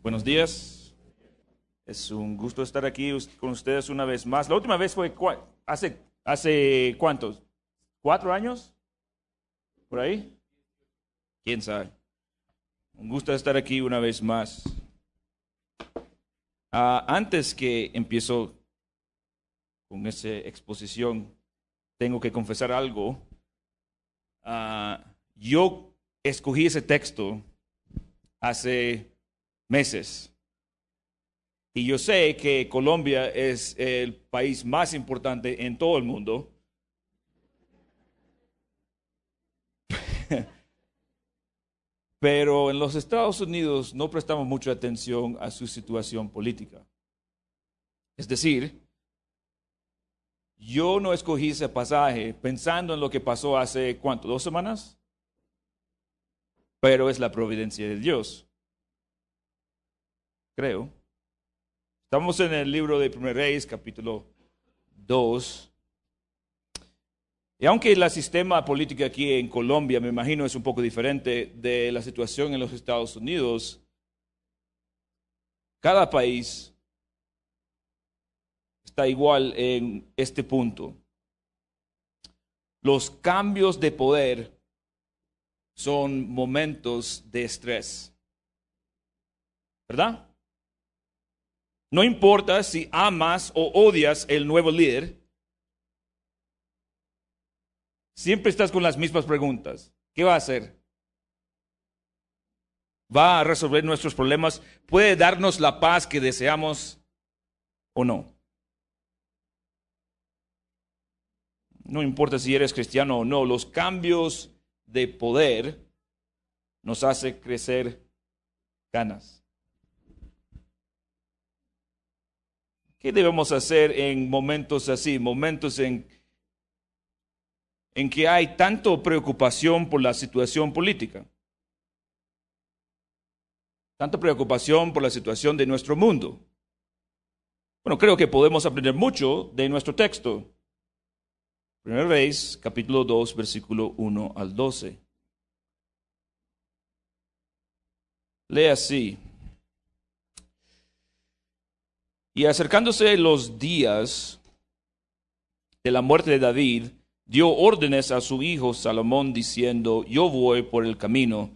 Buenos días. Es un gusto estar aquí con ustedes una vez más. La última vez fue hace, hace cuántos? ¿Cuatro años? ¿Por ahí? ¿Quién sabe? Un gusto estar aquí una vez más. Ah, antes que empiezo con esa exposición, tengo que confesar algo. Ah, yo escogí ese texto hace meses. Y yo sé que Colombia es el país más importante en todo el mundo. Pero en los Estados Unidos no prestamos mucha atención a su situación política. Es decir, yo no escogí ese pasaje pensando en lo que pasó hace, ¿cuánto? ¿Dos semanas? Pero es la providencia de Dios creo. Estamos en el libro de Primer Reyes, capítulo 2. Y aunque el sistema político aquí en Colombia, me imagino, es un poco diferente de la situación en los Estados Unidos, cada país está igual en este punto. Los cambios de poder son momentos de estrés. ¿Verdad? No importa si amas o odias el nuevo líder, siempre estás con las mismas preguntas. ¿Qué va a hacer? ¿Va a resolver nuestros problemas? ¿Puede darnos la paz que deseamos o no? No importa si eres cristiano o no, los cambios de poder nos hacen crecer ganas. ¿Qué debemos hacer en momentos así, momentos en, en que hay tanto preocupación por la situación política? Tanta preocupación por la situación de nuestro mundo. Bueno, creo que podemos aprender mucho de nuestro texto. Primera vez, capítulo 2, versículo 1 al 12. Lea así. Y acercándose los días de la muerte de David, dio órdenes a su hijo Salomón diciendo, yo voy por el camino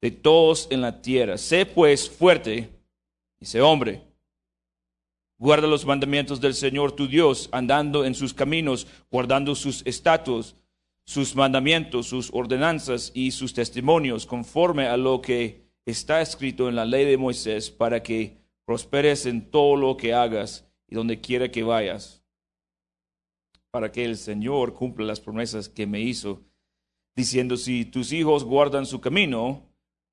de todos en la tierra. Sé pues fuerte y sé hombre. Guarda los mandamientos del Señor tu Dios, andando en sus caminos, guardando sus estatutos, sus mandamientos, sus ordenanzas y sus testimonios, conforme a lo que está escrito en la ley de Moisés, para que prosperes en todo lo que hagas y donde quiera que vayas, para que el Señor cumpla las promesas que me hizo, diciendo, si tus hijos guardan su camino,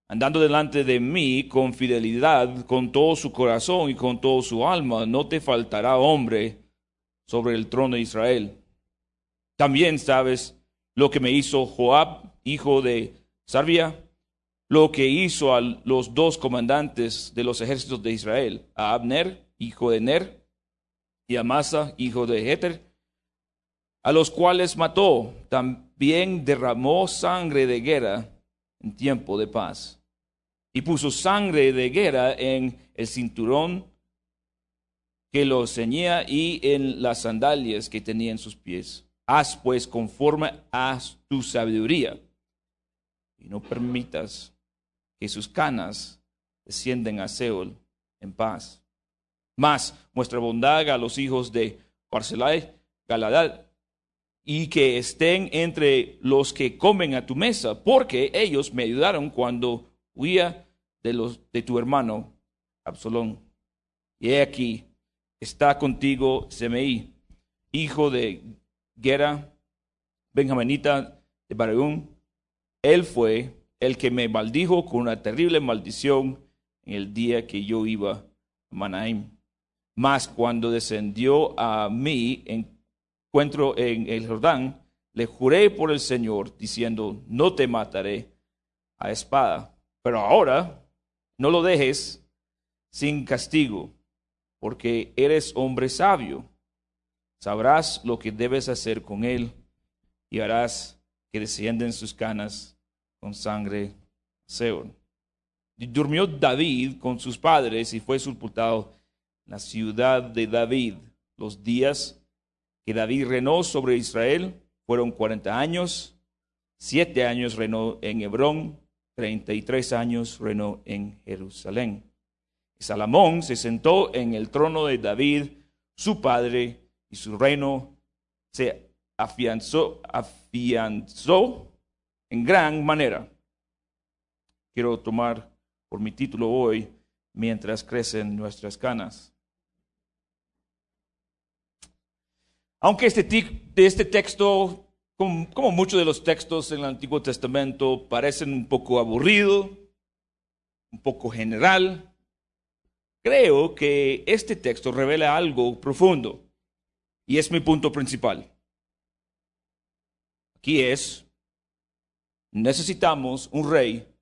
andando delante de mí con fidelidad, con todo su corazón y con todo su alma, no te faltará hombre sobre el trono de Israel. También sabes lo que me hizo Joab, hijo de Sarvia, lo que hizo a los dos comandantes de los ejércitos de Israel, a Abner, hijo de Ner, y a Masa, hijo de Heter, a los cuales mató. También derramó sangre de guerra en tiempo de paz. Y puso sangre de guerra en el cinturón que lo ceñía y en las sandalias que tenía en sus pies. Haz pues conforme a tu sabiduría y no permitas que sus canas descienden a Seol en paz. Más muestra bondad a los hijos de Barcelay, Galadad, y que estén entre los que comen a tu mesa, porque ellos me ayudaron cuando huía de, los, de tu hermano Absalón. Y he aquí, está contigo Semeí, hijo de Gera, benjaminita de Baragún. Él fue el que me maldijo con una terrible maldición en el día que yo iba a Manaim. Mas cuando descendió a mí, encuentro en el Jordán, le juré por el Señor, diciendo, no te mataré a espada. Pero ahora no lo dejes sin castigo, porque eres hombre sabio. Sabrás lo que debes hacer con él y harás que desciendan sus canas con sangre Seol. durmió David con sus padres y fue sepultado en la ciudad de David. Los días que David reinó sobre Israel fueron 40 años. Siete años reinó en Hebrón, 33 años reinó en Jerusalén. Salomón se sentó en el trono de David, su padre, y su reino se afianzó, afianzó en gran manera. Quiero tomar por mi título hoy, mientras crecen nuestras canas. Aunque este, este texto, como, como muchos de los textos en el Antiguo Testamento, parecen un poco aburrido, un poco general, creo que este texto revela algo profundo. Y es mi punto principal. Aquí es, necesitamos un rey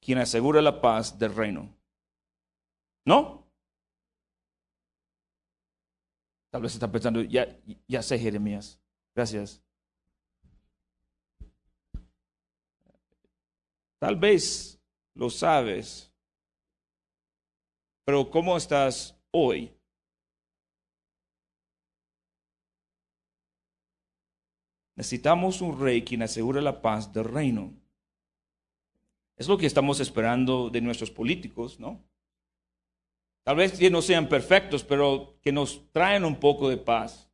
quien asegura la paz del reino. ¿No? Tal vez está pensando, ya, ya sé Jeremías. Gracias. Tal vez lo sabes, pero ¿cómo estás hoy? Necesitamos un rey quien asegure la paz del reino. Es lo que estamos esperando de nuestros políticos, ¿no? Tal vez que no sean perfectos, pero que nos traen un poco de paz.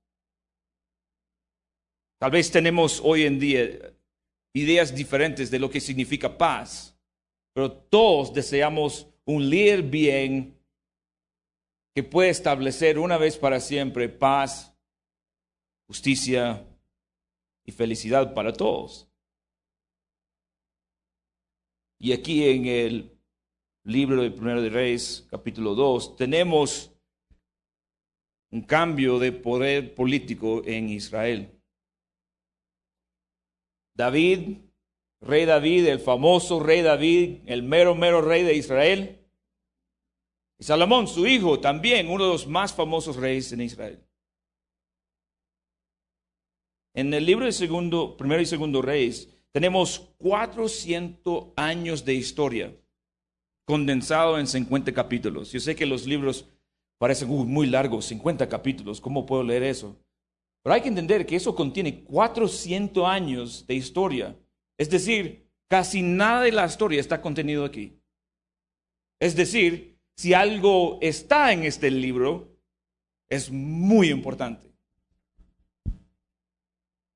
Tal vez tenemos hoy en día ideas diferentes de lo que significa paz, pero todos deseamos un líder bien que puede establecer una vez para siempre paz, justicia y felicidad para todos. Y aquí en el libro de Primero de Reyes, capítulo 2, tenemos un cambio de poder político en Israel. David, rey David, el famoso rey David, el mero, mero rey de Israel. Y Salomón, su hijo, también uno de los más famosos reyes en Israel. En el libro de segundo, primero y segundo reyes, tenemos 400 años de historia condensado en 50 capítulos. Yo sé que los libros parecen muy largos, 50 capítulos, ¿cómo puedo leer eso? Pero hay que entender que eso contiene 400 años de historia. Es decir, casi nada de la historia está contenido aquí. Es decir, si algo está en este libro, es muy importante,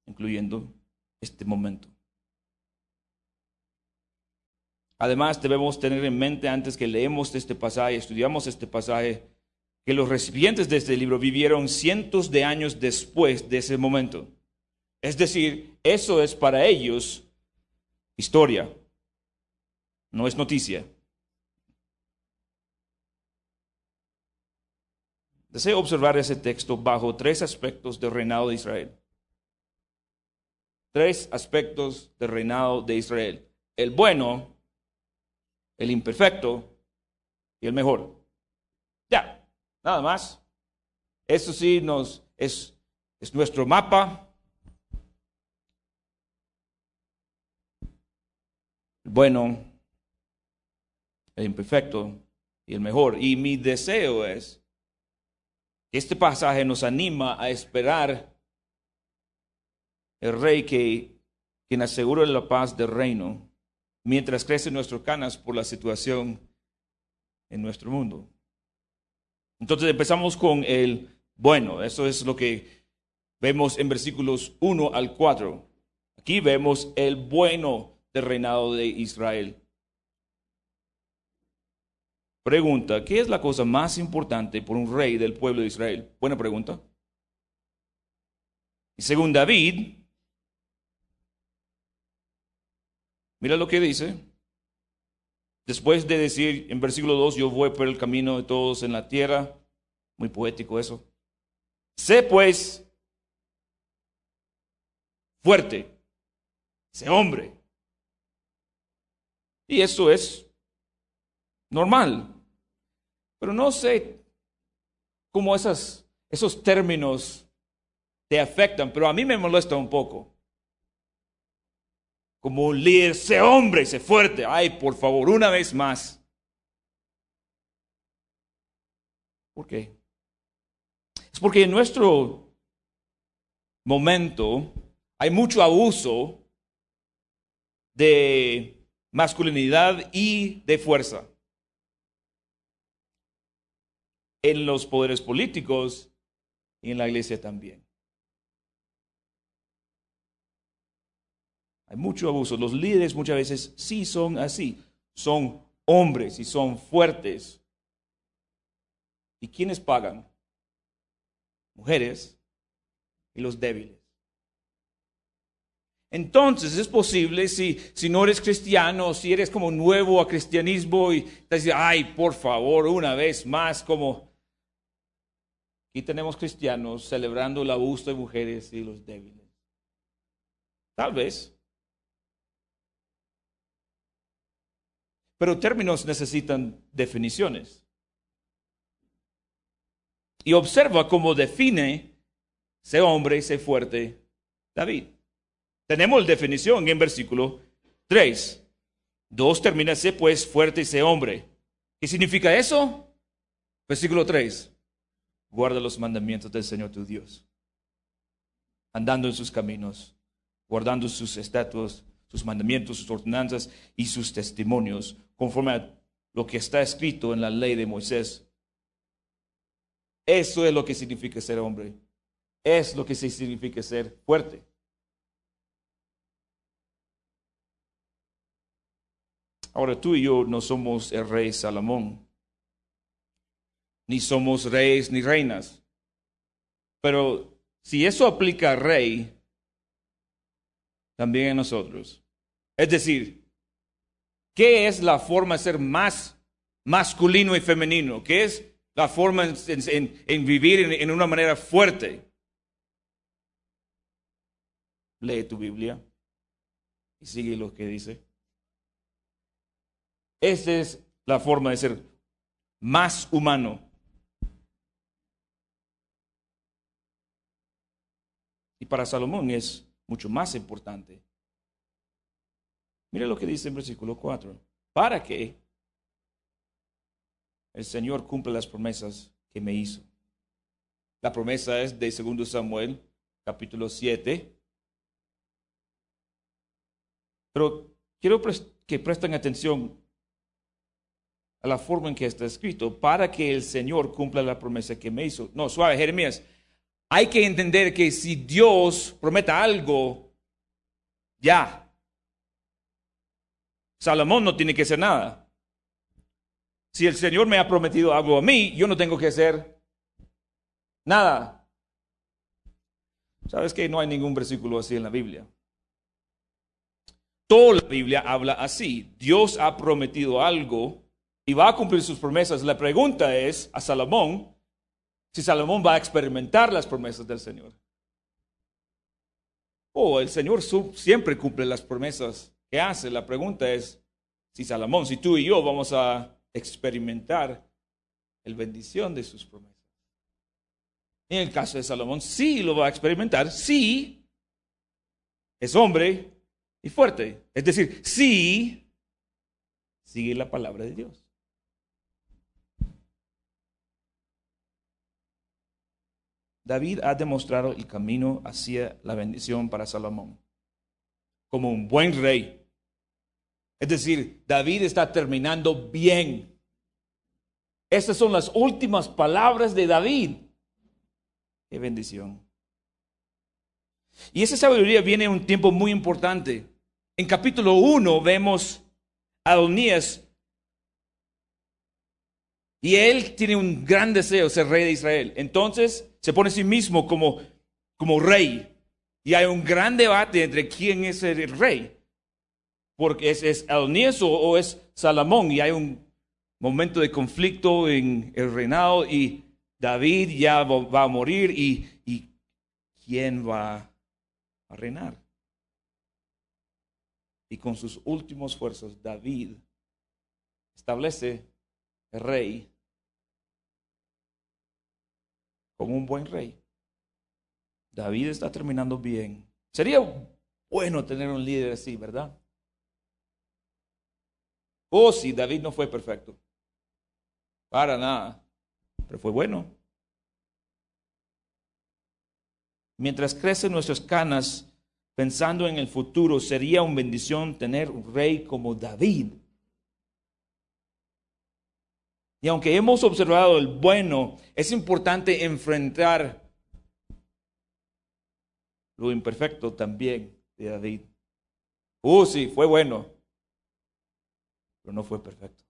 incluyendo este momento. Además, debemos tener en mente antes que leemos este pasaje, estudiamos este pasaje, que los recipientes de este libro vivieron cientos de años después de ese momento. Es decir, eso es para ellos historia, no es noticia. Deseo observar ese texto bajo tres aspectos del reinado de Israel. Tres aspectos del reinado de Israel. El bueno, el imperfecto y el mejor. Ya, nada más. Eso sí nos es, es nuestro mapa. El bueno, el imperfecto y el mejor. Y mi deseo es que este pasaje nos anima a esperar el rey que quien asegura la paz del reino mientras crecen nuestros canas por la situación en nuestro mundo. Entonces empezamos con el bueno, eso es lo que vemos en versículos 1 al 4. Aquí vemos el bueno del reinado de Israel. Pregunta, ¿qué es la cosa más importante por un rey del pueblo de Israel? Buena pregunta. Y según David, Mira lo que dice. Después de decir en versículo 2, yo voy por el camino de todos en la tierra. Muy poético eso. Sé pues fuerte, sé hombre. Y eso es normal. Pero no sé cómo esas, esos términos te afectan, pero a mí me molesta un poco. Como un líder, sé hombre, sé fuerte. Ay, por favor, una vez más. ¿Por qué? Es porque en nuestro momento hay mucho abuso de masculinidad y de fuerza. En los poderes políticos y en la iglesia también. Hay mucho abuso. Los líderes muchas veces sí son así. Son hombres y son fuertes. ¿Y quiénes pagan? Mujeres y los débiles. Entonces es posible si, si no eres cristiano, si eres como nuevo a cristianismo y te dices, ay, por favor, una vez más, como... Y tenemos cristianos celebrando el abuso de mujeres y los débiles. Tal vez. Pero términos necesitan definiciones. Y observa cómo define sé hombre, sé fuerte David. Tenemos la definición en versículo 3. Dos termina sé pues fuerte y sé hombre. ¿Qué significa eso? Versículo 3. Guarda los mandamientos del Señor tu Dios, andando en sus caminos, guardando sus estatutos, sus mandamientos, sus ordenanzas y sus testimonios, conforme a lo que está escrito en la ley de Moisés. Eso es lo que significa ser hombre. Es lo que significa ser fuerte. Ahora tú y yo no somos el rey Salomón, ni somos reyes ni reinas. Pero si eso aplica al rey, también a nosotros. Es decir, ¿qué es la forma de ser más masculino y femenino? ¿Qué es la forma en, vivir en, una manera fuerte? Lee tu Biblia y sigue lo que dice. Esa es la forma de ser más humano. Y para Salomón es mucho más importante. Mire lo que dice en versículo 4. Para que el Señor cumpla las promesas que me hizo. La promesa es de 2 Samuel, capítulo 7. Pero quiero que presten atención a la forma en que está escrito, para que el Señor cumpla la promesa que me hizo. No, suave, Jeremías. Hay que entender que si Dios prometa algo, ya, Salomón no tiene que hacer nada. Si el Señor me ha prometido algo a mí, yo no tengo que hacer nada. ¿Sabes que no hay ningún versículo así en la Biblia? Toda la Biblia habla así. Dios ha prometido algo y va a cumplir sus promesas. La pregunta es a Salomón si Salomón va a experimentar las promesas del Señor. Oh, el Señor siempre cumple las promesas ¿Qué hace? La pregunta es si Salomón, si tú y yo vamos a experimentar el bendición de sus promesas. En el caso de Salomón, sí lo va a experimentar, sí es hombre y fuerte. Es decir, sí sigue la palabra de Dios. David ha demostrado el camino hacia la bendición para Salomón como un buen rey es decir, David está terminando bien. Estas son las últimas palabras de David. Qué bendición. Y esa sabiduría viene en un tiempo muy importante. En capítulo 1 vemos a Adonías y él tiene un gran deseo de ser rey de Israel. Entonces se pone a sí mismo como, como rey. Y hay un gran debate entre quién es el rey porque es, es Adonías o, es Salomón y hay un momento de conflicto en el reinado y David ya va a morir y, y ¿quién va a reinar? Y con sus últimos esfuerzos David establece el rey como un buen rey. David está terminando bien. Sería bueno tener un líder así, ¿verdad? Oh, sí, David no fue perfecto. Para nada. Pero fue bueno. Mientras crecen nuestras canas, pensando en el futuro, sería una bendición tener un rey como David. Y aunque hemos observado el bueno, es importante enfrentar lo imperfecto también de David. Uh, sí, fue bueno, pero no fue perfecto.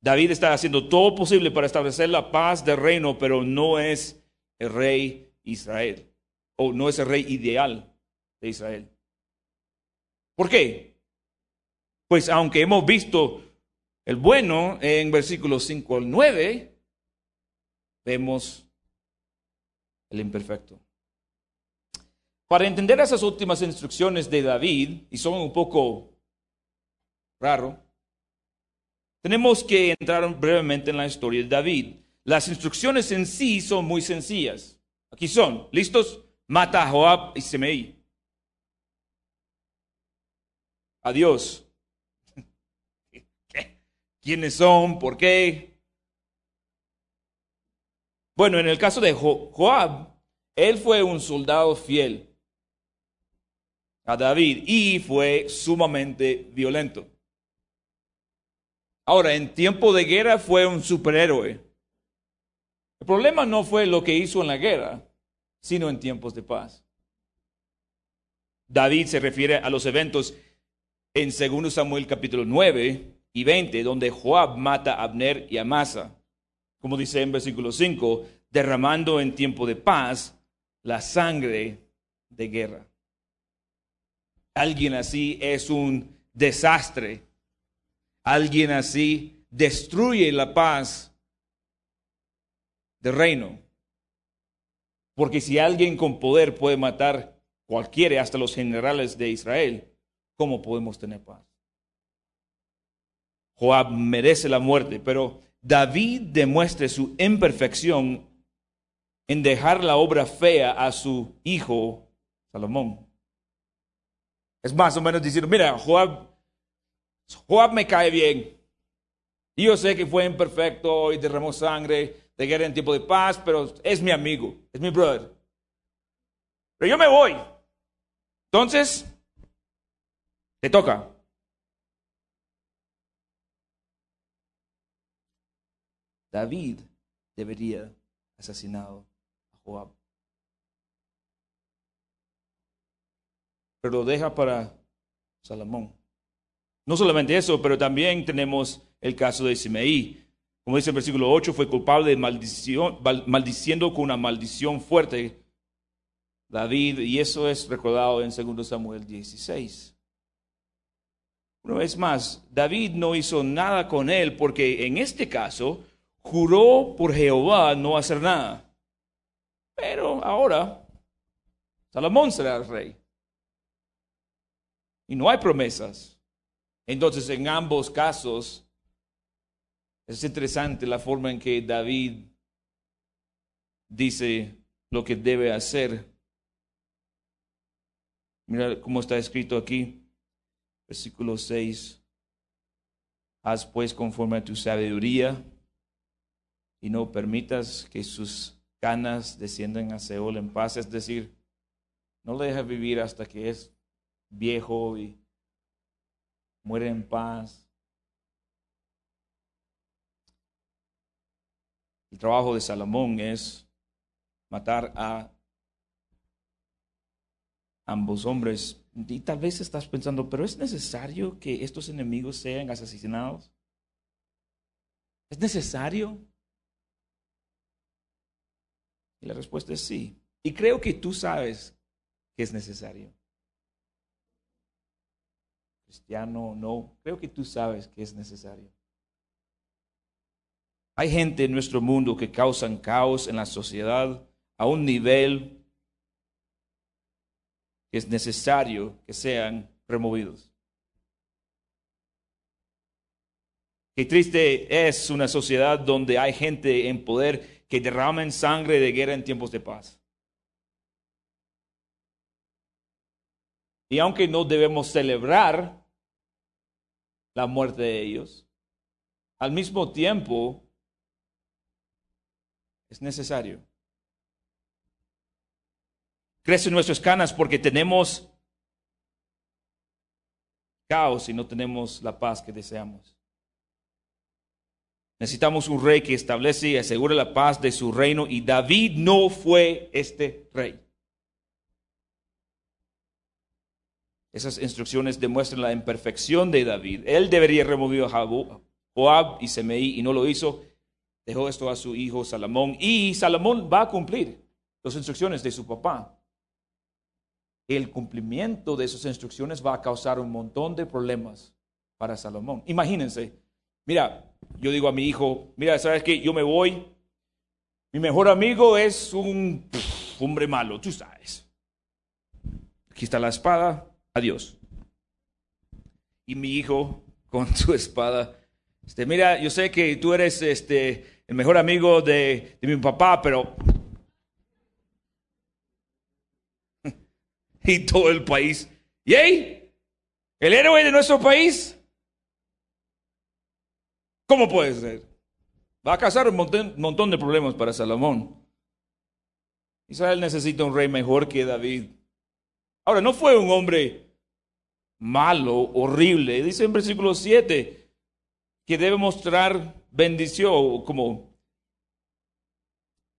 David está haciendo todo posible para establecer la paz del reino, pero no es el rey Israel, o no es el rey ideal de Israel. ¿Por qué? Pues aunque hemos visto el bueno en versículos 5 al 9, vemos el imperfecto. Para entender esas últimas instrucciones de David, y son un poco raro, tenemos que entrar brevemente en la historia de David. Las instrucciones en sí son muy sencillas. Aquí son, ¿listos? Mata a Joab y Semei. Adiós. ¿Quiénes son? ¿Por qué? Bueno, en el caso de Joab, él fue un soldado fiel a David y fue sumamente violento. Ahora, en tiempo de guerra fue un superhéroe. El problema no fue lo que hizo en la guerra, sino en tiempos de paz. David se refiere a los eventos en 2 Samuel capítulo 9 y 20, donde Joab mata a Abner y a Masa, como dice en versículo 5, derramando en tiempo de paz la sangre de guerra. Alguien así es un desastre. Alguien así destruye la paz del reino. Porque si alguien con poder puede matar cualquiera, hasta los generales de Israel, ¿cómo podemos tener paz? Joab merece la muerte, pero David demuestra su imperfección en dejar la obra fea a su hijo Salomón. Es más o menos decir, mira, Joab, Joab me cae bien. Yo sé que fue imperfecto y derramó sangre de guerra en tiempo de paz, pero es mi amigo, es mi brother. Pero yo me voy. Entonces, te toca. David debería asesinado a Joab. Pero lo deja para Salomón. No solamente eso, pero también tenemos el caso de Simeí. Como dice el versículo 8, fue culpable de maldición, maldiciendo con una maldición fuerte David, y eso es recordado en 2 Samuel 16. Una vez más, David no hizo nada con él porque en este caso juró por Jehová no hacer nada. Pero ahora Salomón será el rey y no hay promesas. Entonces, en ambos casos, es interesante la forma en que David dice lo que debe hacer. Mira cómo está escrito aquí, versículo 6. Haz pues conforme a tu sabiduría y no permitas que sus canas desciendan a Seol en paz. Es decir, no le dejes vivir hasta que es viejo y muere en paz. El trabajo de Salomón es matar a ambos hombres. Y tal vez estás pensando, pero ¿es necesario que estos enemigos sean asesinados? ¿Es necesario? Y la respuesta es sí. Y creo que tú sabes que es necesario cristiano no, creo que tú sabes que es necesario. Hay gente en nuestro mundo que causan caos en la sociedad a un nivel que es necesario que sean removidos. Qué triste es una sociedad donde hay gente en poder que derraman sangre de guerra en tiempos de paz. Y aunque no debemos celebrar la muerte de ellos, al mismo tiempo es necesario. Crecen nuestras canas porque tenemos caos y no tenemos la paz que deseamos. Necesitamos un rey que establece y asegure la paz de su reino y David no fue este rey. Esas instrucciones demuestran la imperfección de David. Él debería remover a Joab y Semeí y no lo hizo. Dejó esto a su hijo Salomón y Salomón va a cumplir las instrucciones de su papá. El cumplimiento de esas instrucciones va a causar un montón de problemas para Salomón. Imagínense, mira, yo digo a mi hijo, mira, ¿sabes qué? Yo me voy. Mi mejor amigo es un hombre malo, tú sabes. Aquí está la espada, adiós. Y mi hijo con su espada, este, mira, yo sé que tú eres este, el mejor amigo de, mi papá, pero... y todo el país. ¿Y ¿El héroe de nuestro país? ¿Cómo puede ser? Va a causar un montón, de problemas para Salomón. Israel necesita un rey mejor que David. Ahora, no fue un hombre malo, horrible. Dice en versículo 7 que debe mostrar bendición, como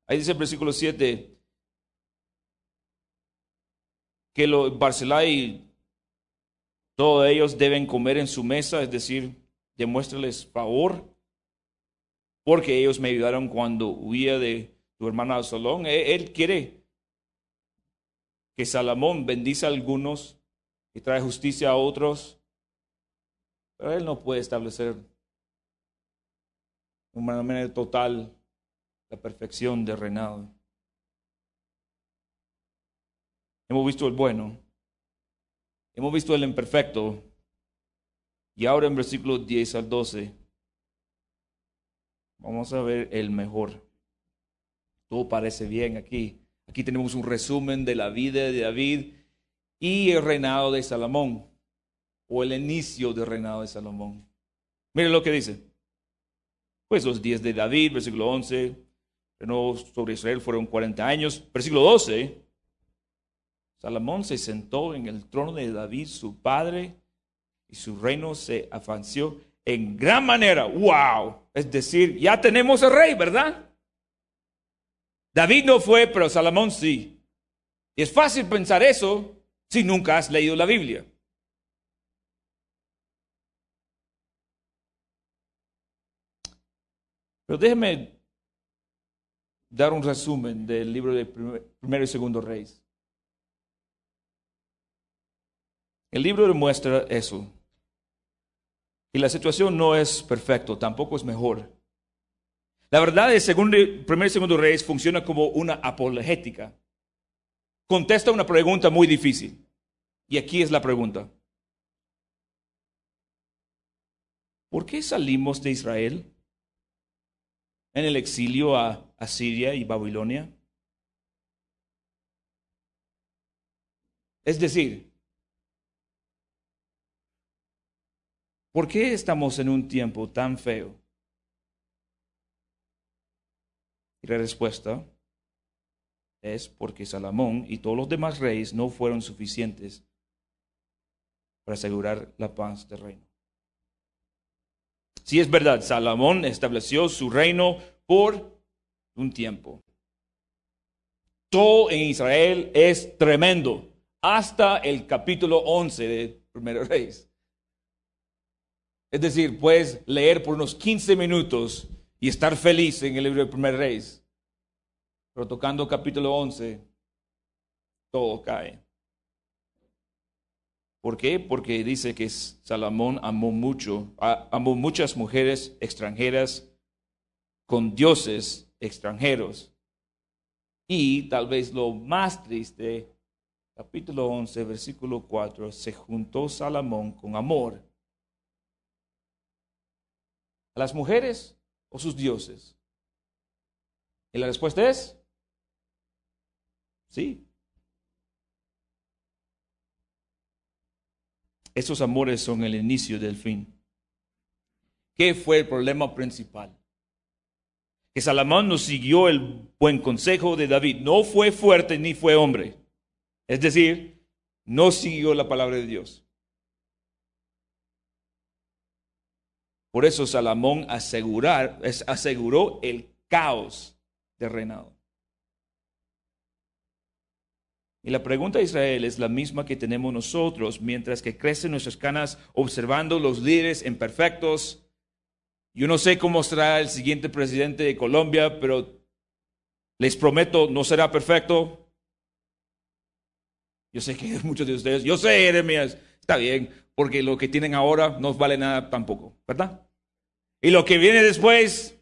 ahí dice en versículo 7 que los Barcelay, todos ellos deben comer en su mesa, es decir, demuéstrales favor, porque ellos me ayudaron cuando huía de tu hermano Absalón. Él, quiere que Salomón bendice a algunos y trae justicia a otros, pero él no puede establecer de una manera total la perfección de reinado. Hemos visto el bueno, hemos visto el imperfecto, y ahora en versículos 10 al 12, vamos a ver el mejor. Todo parece bien aquí. Aquí tenemos un resumen de la vida de David y el reinado de Salomón, o el inicio del reinado de Salomón. Miren lo que dice. Pues los días de David, versículo 11, reinó sobre Israel fueron 40 años. Versículo 12, Salomón se sentó en el trono de David, su padre, y su reino se avanció en gran manera. ¡Wow! Es decir, ya tenemos el rey, ¿verdad? David no fue, pero Salomón sí. Y es fácil pensar eso si nunca has leído la Biblia. Pero déjeme dar un resumen del libro de primero y segundo reyes. El libro demuestra eso. Y la situación no es perfecta, tampoco es mejor. La verdad es, segundo, primer y segundo reyes funciona como una apologética. Contesta una pregunta muy difícil. Y aquí es la pregunta. ¿Por qué salimos de Israel en el exilio a Asiria y Babilonia? Es decir, ¿Por qué estamos en un tiempo tan feo? Y la respuesta es porque Salomón y todos los demás reyes no fueron suficientes para asegurar la paz del reino. Si es verdad, Salomón estableció su reino por un tiempo. Todo en Israel es tremendo, hasta el capítulo 11 de Primero Reyes. Es decir, puedes leer por unos 15 minutos y estar feliz en el libro de Primer Reyes. Pero tocando capítulo 11, todo cae. ¿Por qué? Porque dice que Salomón amó mucho, amó muchas mujeres extranjeras con dioses extranjeros. Y tal vez lo más triste, capítulo 11, versículo 4, se juntó Salomón con amor ¿A las mujeres o sus dioses? Y la respuesta es, sí. esos amores son el inicio del fin. ¿Qué fue el problema principal? Que Salomón no siguió el buen consejo de David. No fue fuerte ni fue hombre. Es decir, no siguió la palabra de Dios. Por eso Salomón asegurar, aseguró el caos de reinado. Y la pregunta de Israel es la misma que tenemos nosotros mientras que crecen nuestras canas observando los líderes imperfectos. Yo no sé cómo será el siguiente presidente de Colombia, pero les prometo, no será perfecto. Yo sé que muchos de ustedes, yo sé, Jeremías, está bien, porque lo que tienen ahora no vale nada tampoco, ¿verdad? Y lo que viene después,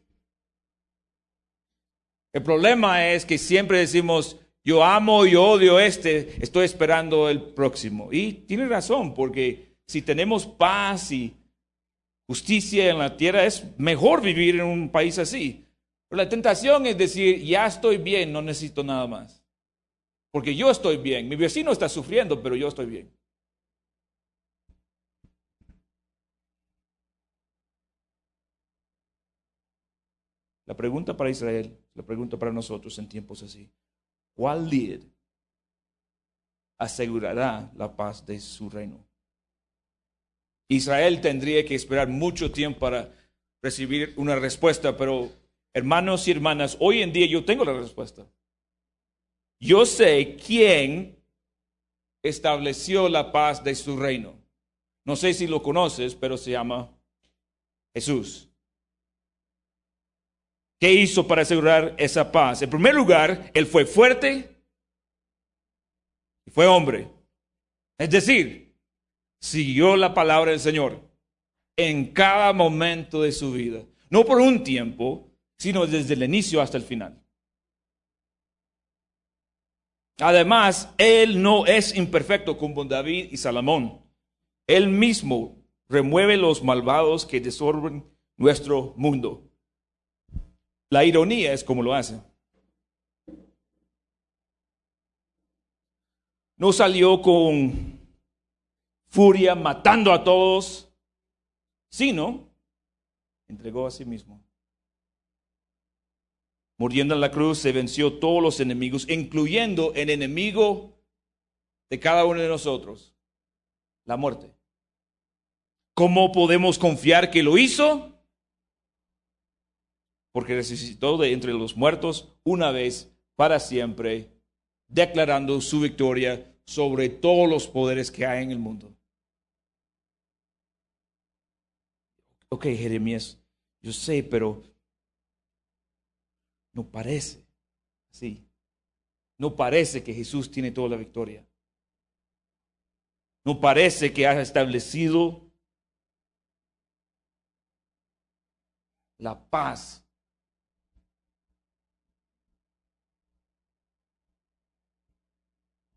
el problema es que siempre decimos, yo amo y odio este, estoy esperando el próximo. Y tiene razón, porque si tenemos paz y justicia en la tierra, es mejor vivir en un país así. Pero la tentación es decir, ya estoy bien, no necesito nada más. Porque yo estoy bien, mi vecino está sufriendo, pero yo estoy bien. La pregunta para Israel, la pregunta para nosotros en tiempos así. ¿Cuál líder asegurará la paz de su reino? Israel tendría que esperar mucho tiempo para recibir una respuesta, pero hermanos y hermanas, hoy en día yo tengo la respuesta. Yo sé quién estableció la paz de su reino. No sé si lo conoces, pero se llama Jesús. ¿Qué hizo para asegurar esa paz? En primer lugar, él fue fuerte y fue hombre. Es decir, siguió la palabra del Señor en cada momento de su vida. No por un tiempo, sino desde el inicio hasta el final. Además, él no es imperfecto como David y Salomón. Él mismo remueve los malvados que desorben nuestro mundo. La ironía es como lo hace. No salió con furia matando a todos, sino entregó a sí mismo. Muriendo en la cruz se venció todos los enemigos, incluyendo el enemigo de cada uno de nosotros, la muerte. ¿Cómo podemos confiar que lo hizo? Porque resucitó de entre los muertos una vez para siempre, declarando su victoria sobre todos los poderes que hay en el mundo. Ok, Jeremías, yo sé, pero no parece así. No parece que Jesús tiene toda la victoria. No parece que haya establecido la paz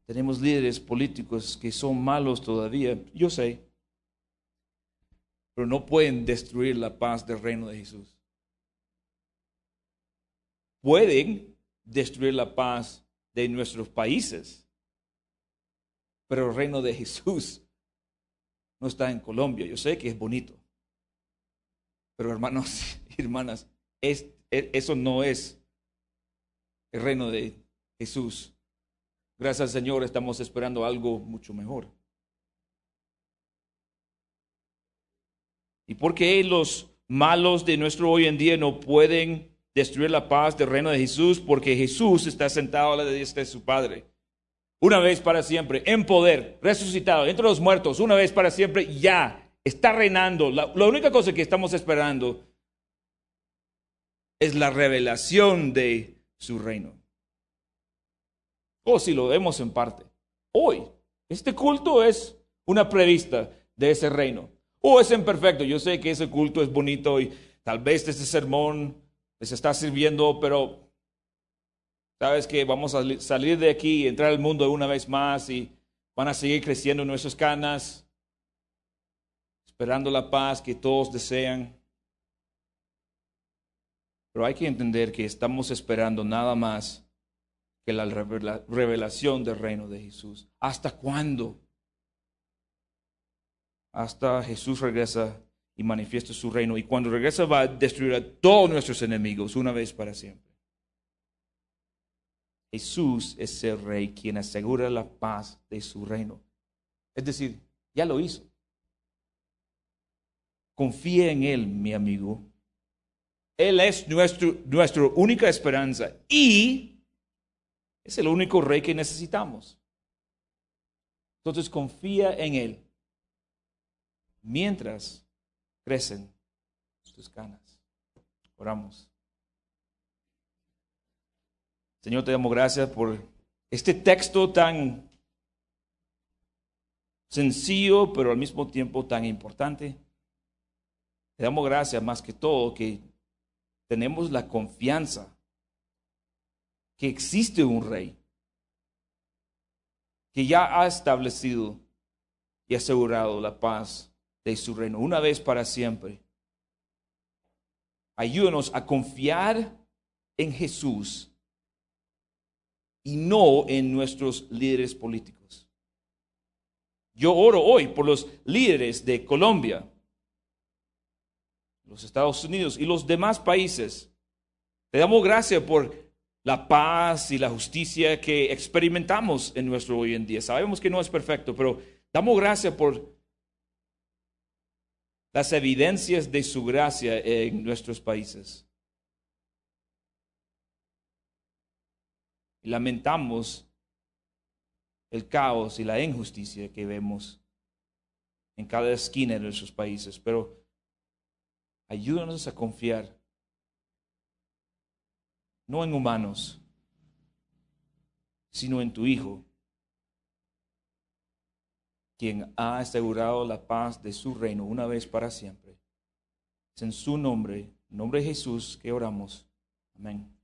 Tenemos líderes políticos que son malos todavía, yo sé, pero no pueden destruir la paz del reino de Jesús. Pueden destruir la paz de nuestros países, pero el reino de Jesús no está en Colombia. Yo sé que es bonito, pero hermanos y hermanas, eso no es el reino de Jesús. Gracias al Señor estamos esperando algo mucho mejor. ¿Y por qué los malos de nuestro hoy en día no pueden destruir la paz del reino de Jesús? Porque Jesús está sentado a la diestra de su Padre. Una vez para siempre, en poder, resucitado, entre los muertos, una vez para siempre, ya está reinando. La, la única cosa que estamos esperando es la revelación de su reino. O si lo vemos en parte. Hoy, este culto es una prevista de ese reino. O es imperfecto. Yo sé que ese culto es bonito y tal vez este sermón les está sirviendo, pero sabes que vamos a salir de aquí y entrar al mundo una vez más y van a seguir creciendo nuestras canas, esperando la paz que todos desean. Pero hay que entender que estamos esperando nada más que la revelación del reino de Jesús. ¿Hasta cuándo? hasta Jesús regresa y manifiesta su reino. Y cuando regresa va a destruir a todos nuestros enemigos una vez para siempre. Jesús es el rey quien asegura la paz de su reino. Es decir, ya lo hizo. Confía en Él, mi amigo. Él es nuestro, nuestra única esperanza y es el único rey que necesitamos. Entonces confía en Él mientras crecen tus canas. Oramos. Señor, te damos gracias por este texto tan sencillo, pero al mismo tiempo tan importante. Te damos gracias más que todo que tenemos la confianza que existe un rey que ya ha establecido y asegurado la paz de su reino una vez para siempre. Ayúdanos a confiar en Jesús y no en nuestros líderes políticos. Yo oro hoy por los líderes de Colombia, los Estados Unidos y los demás países. Te damos gracias por la paz y la justicia que experimentamos en nuestro hoy en día. Sabemos que no es perfecto, pero damos gracias por las evidencias de su gracia en nuestros países. Lamentamos el caos y la injusticia que vemos en cada esquina de nuestros países, pero Ayúdanos a confiar, no en humanos, sino en tu Hijo, quien ha asegurado la paz de su reino una vez para siempre. Es en su nombre, nombre de Jesús, que oramos. Amén.